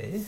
Okay,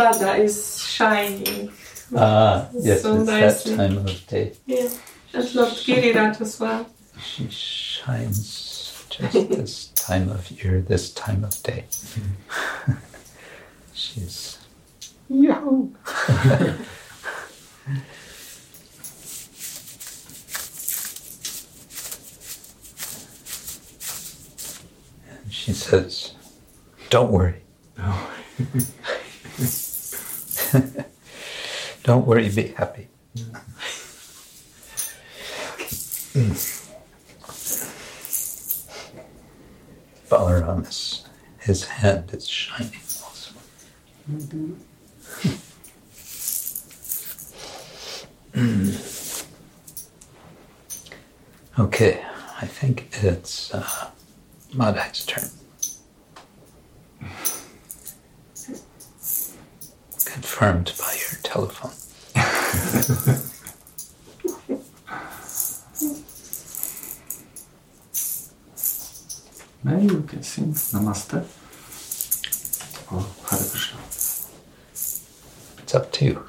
Nevada is shining. Ah, yes, so it's nicely. that time of day. Yeah, and Lord Giriraj as well. She shines just this time of year, this time of day. She's She's. And she says, Don't worry. Don't worry. be happy. Balaram is, his hand is shining also. Okay, I think it's uh, Madai's turn. Confirmed by your telephone. Maybe you can sing Namaste or Hare Krishna. It's up to you.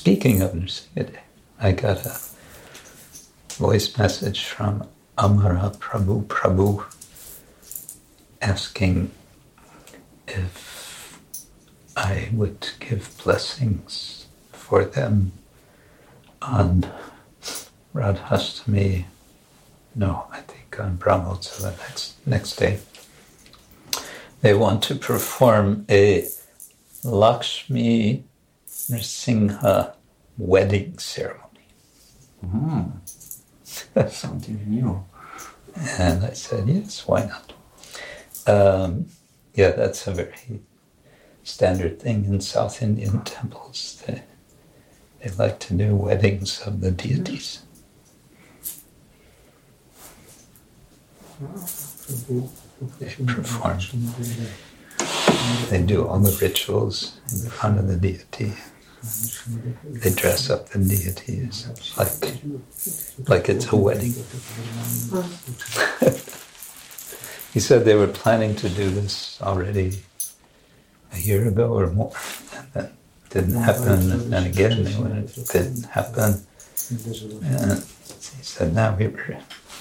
Speaking of Nrsimha, I got a voice message from Amara Prabhu Prabhu asking if I would give blessings for them on Radhastami. No, I think on Brahmotsa next next day. They want to perform a Lakshmi Nrsimha wedding ceremony. Mm. Something new. And I said, yes, why not? Um, yeah, that's a very standard thing in South Indian temples. They, they like to do weddings of the deities. They perform. They do all the rituals in front of the deity. They dress up the deities like like it's a wedding. he said they were planning to do this already a year ago or more, and then didn't happen. And then again, they it didn't happen. And he said, now we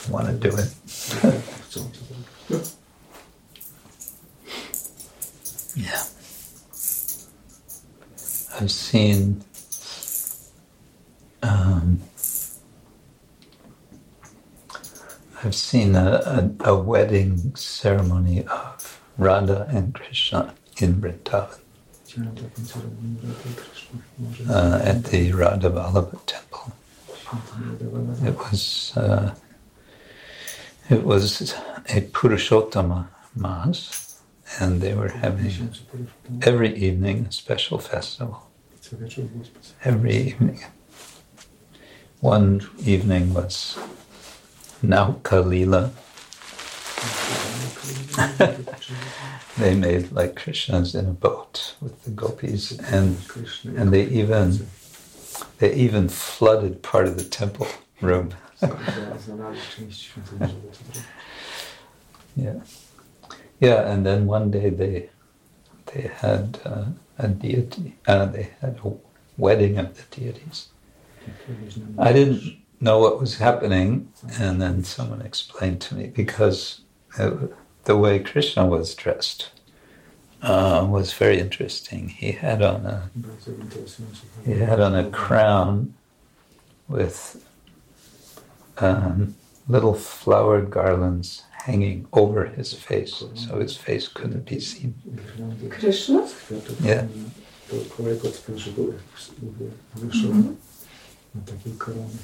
want to do it. yeah. I've seen um, I've seen a, a, a, wedding ceremony of Radha and Krishna in Vrindavan uh, at the Radha Vallabha temple. It was uh, it was a Purushottama Masa, and they were having every evening a special festival. Co wieczór było specjalne. Every evening. One evening was Nauka Lila. They made like Krishnas in a boat with the gopis, and and they even they even flooded part of the temple room. zalali część świątyni, żeby to zrobić. Yeah, yeah. And then one day they they had uh, a deity. Uh, they had a wedding of the deities. I didn't know what was happening, and then someone explained to me because uh, the way Krishna was dressed uh, was very interesting. He had on a he had on a crown with um, little flower garlands hanging over his face, so his face couldn't be seen. Krishna? takiej koronie.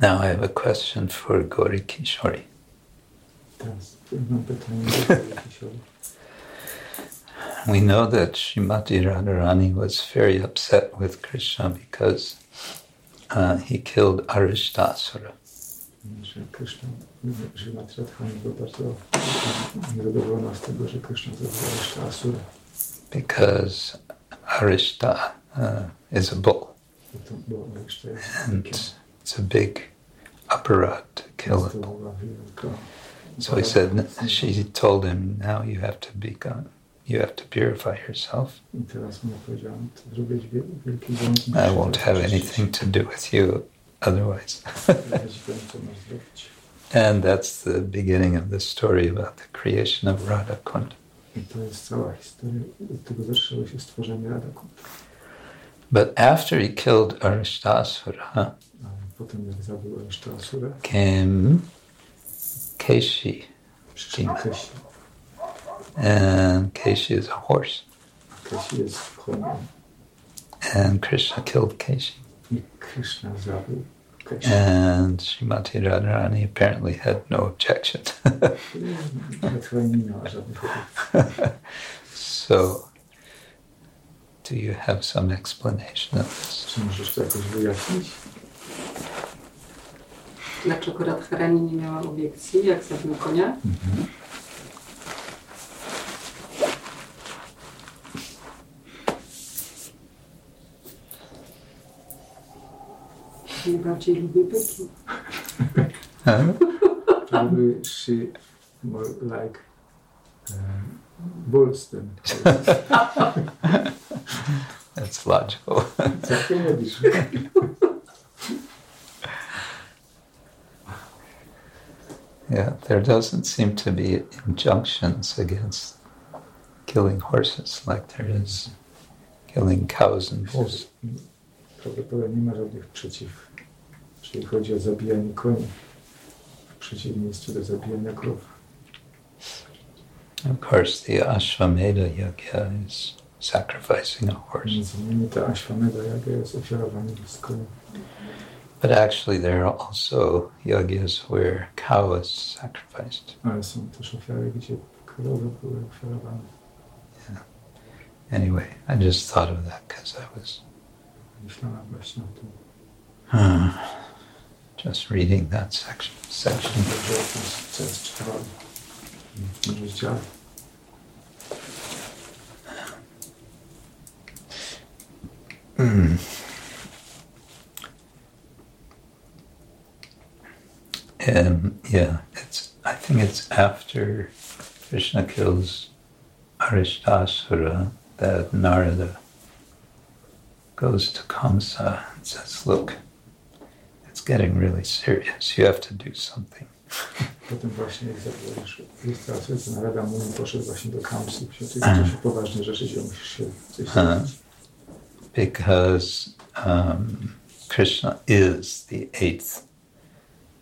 Now I have a question for Gauri Kishori. Teraz mam pytanie do Kisiora. We know that Srimati Radharani was very upset with Krishna because uh, he killed Arishtasura. że Kryszna, że Matradhani był bardzo niezadowolona z tego, że Kryszna zabrał jeszcze Asurę. Because Arishta uh, is a bull, Bo to było jeszcze and it's a big aparadh to kill a bull. So he said, she told him, now you have to become, you have to purify yourself. I teraz mu powiedziałam, to zrobić wiel- wielki błąd. I won't have anything to do with you otherwise. Ja ci powiem, co masz zrobić. And that's the beginning of the story about the creation of Radha Kund. I to jest cała historia. Od tego zaczęło się stworzenie Radaku. But after he killed Arishtasura, A potem jak zabił jeszcze Asurę, came Keshi, przyszedł Demon. Kesi. And Keshi is a horse, A Kesi jest and Krishna killed Keshi. I Kryszna zabił And Srimati Radharani apparently had no objection. Nawet chyba nie miała żadnych obaw. so, do you have some explanation of this? Czy możesz to jakoś wyjaśnić? Dlaczego Radharani nie miała obiekcji, jak zabił konia? Mhm. Najbardziej lubię byki. Huh? Probably she more like um, bulls than That's logical. Co ty mówisz? yeah, there doesn't seem to be injunctions against killing horses like there is killing cows and bulls. Prawdopodobnie nie ma żadnych przeciw, jeżeli chodzi o zabijanie koni. W przeciwieństwie do zabijania krów. Of course, the Ashwamedha Yajna is sacrificing a horse. Między innymi ta Ashwamedha jaga jest ofiarowana z konia. But actually, there are also yajnas where cow is sacrificed. Ale są też ofiary, gdzie krowy były ofiarowane. Anyway, I just thought of that because I was Myślałam właśnie o tym. hmm, just reading that section. section. Dobrze o tym teraz czytałam. W tym rozdziale. Hmm. Um, yeah, it's. I think it's after Krishna kills Arishtasura that Narada goes to Kamsa and says, "Look, getting really serious. You have to do something." Potem właśnie jak ilustrację, to Narada poszedł właśnie do Kamsy, się się poważne rzeczy dzieją, musisz się coś zrobić. because um, Krishna is the eighth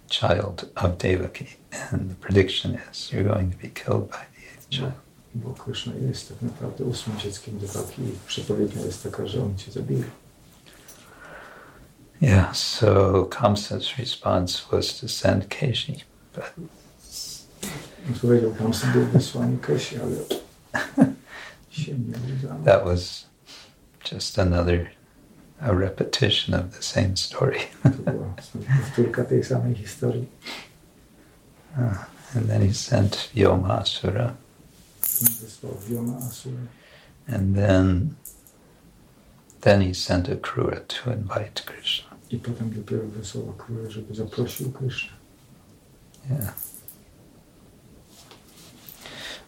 child of Devaki, and the prediction is you're going to be killed by the eighth child. Bo Krishna jest tak naprawdę ósmym dzieckiem Devaki i przepowiednia jest taka, że on cię zabije. Yeah, so Kamsa's response was to send Keshi. Odpowiedział tam sobie wysłanie Kesi, ale się nie udało. That was just another a repetition of the same story. To była powtórka tej samej historii. And then he sent Vyomasura. Potem wysłał Wiona Asury. And then then he sent a Akrura to invite Krishna. I potem dopiero królę, żeby zaprosił Krysznę. Yeah.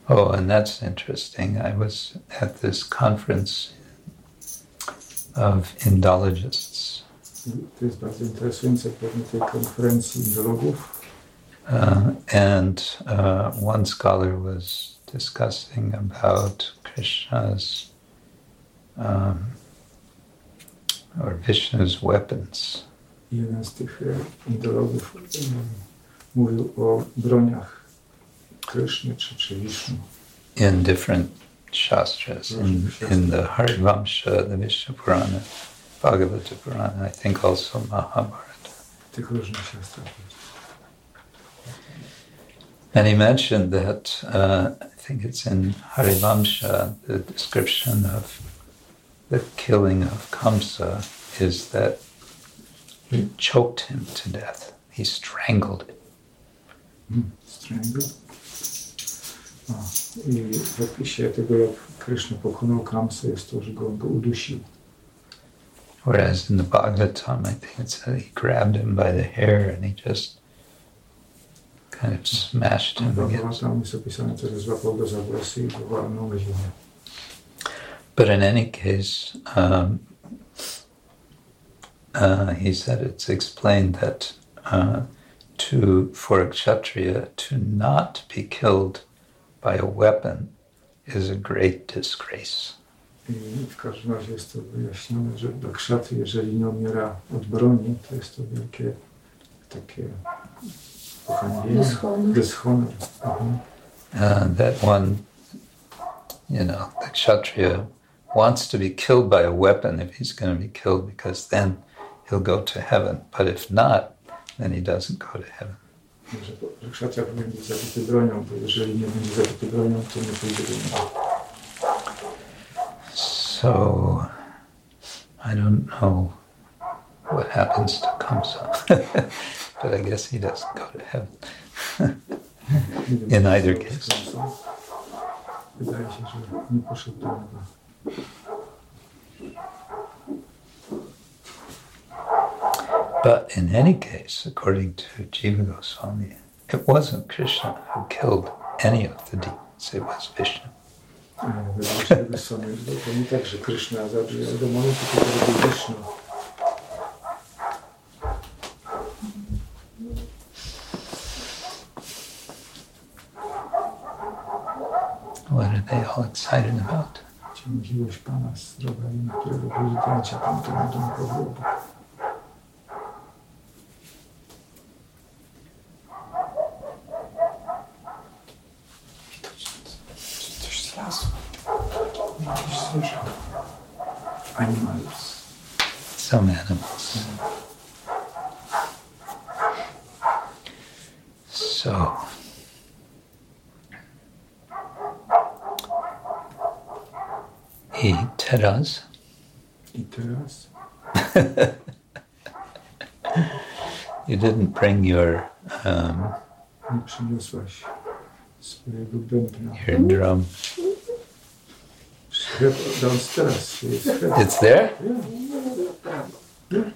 Oh, and that's interesting. I was at this conference of Indologists. To jest bardzo interesujące pewnie tej konferencji indologów. Uh, and uh, one scholar was discussing about Krishna's um, or Vishnu's weapons. In different shastras, in, in the Harivamsha, the Vishnu Purana, Bhagavata Purana, I think also Mahabharata. And he mentioned that, uh, I think it's in Harivamsha, the description of the killing of Kamsa is that he choked him to death. He strangled him. Hmm. Strangle. A, I w opisie tego, jak Kryszna pokonał Kamsę, jest to, że go, go udusił. Whereas in the Bhagavatam, I think it said he grabbed him by the hair and he just kind of smashed him against. But in any case, um, uh, he said it's explained that uh, to for a kshatriya to not be killed by a weapon is a great disgrace. I w każdym razie jest to wyjaśnione, że dla krzaty, jeżeli nie umiera od broni, to jest to wielkie takie pohańbienie. Dyshonor. Dyshonor. Mhm. Uh, that one, you know, the kshatriya wants to be killed by a weapon if he's going to be killed because then he'll go to heaven. But if not, then he doesn't go to heaven. So I don't know what happens to Kamsa, but I guess he doesn't go to heaven. In either case. But in any case, according to Jiva Goswami, it wasn't Krishna who killed any of the demons, it was Vishnu. Robił Wisznu. What are they all excited about? miłość Pana zdrowia im, którego prezydencie Pan temu domu powrócił. Coś znalazł. Coś słyszał. Animals. Some animals. Teraz I teraz you didn't bring your um, nie przyniosłaś swojego bębna. your drum. Downstairs. It's there. Yeah.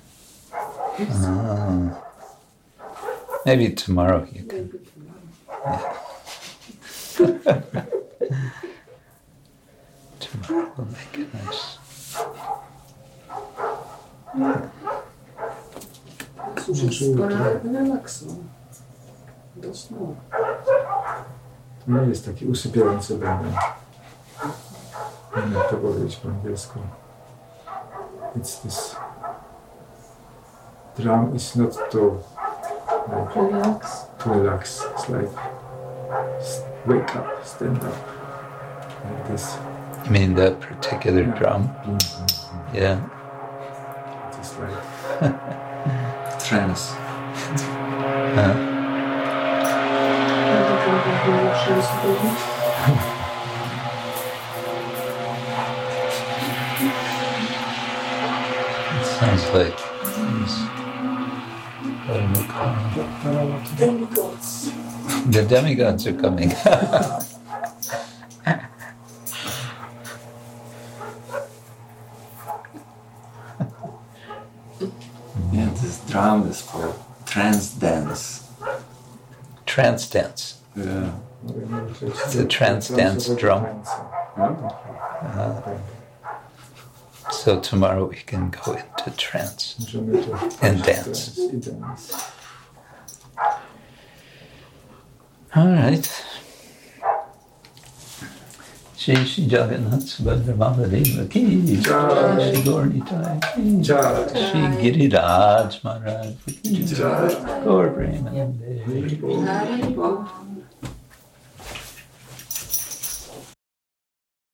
Ah. Maybe tomorrow you can. Tomorrow we'll make it nice. Cóż, jest pora relaksu. Do snu. To nie jest taki usypiający bęben. Nie wiem jak to powiedzieć po angielsku. It's this drum is not to like, Relaks. to relax. It's like wake up, stand up. Like this. You mean that particular drum? Mhm. Yeah. It's like trance. Huh? It sounds like these, what do we call them? Demigods. The demigods are coming. Trance dance. Yeah. It's a trance dance drum. Oh. So tomorrow we can go into trance. And dance. All right. Shri Shri Jagannath Subhadra Mahavadeva ki Jai. Shri Gaurnitai ki Jai. Shri Giriraj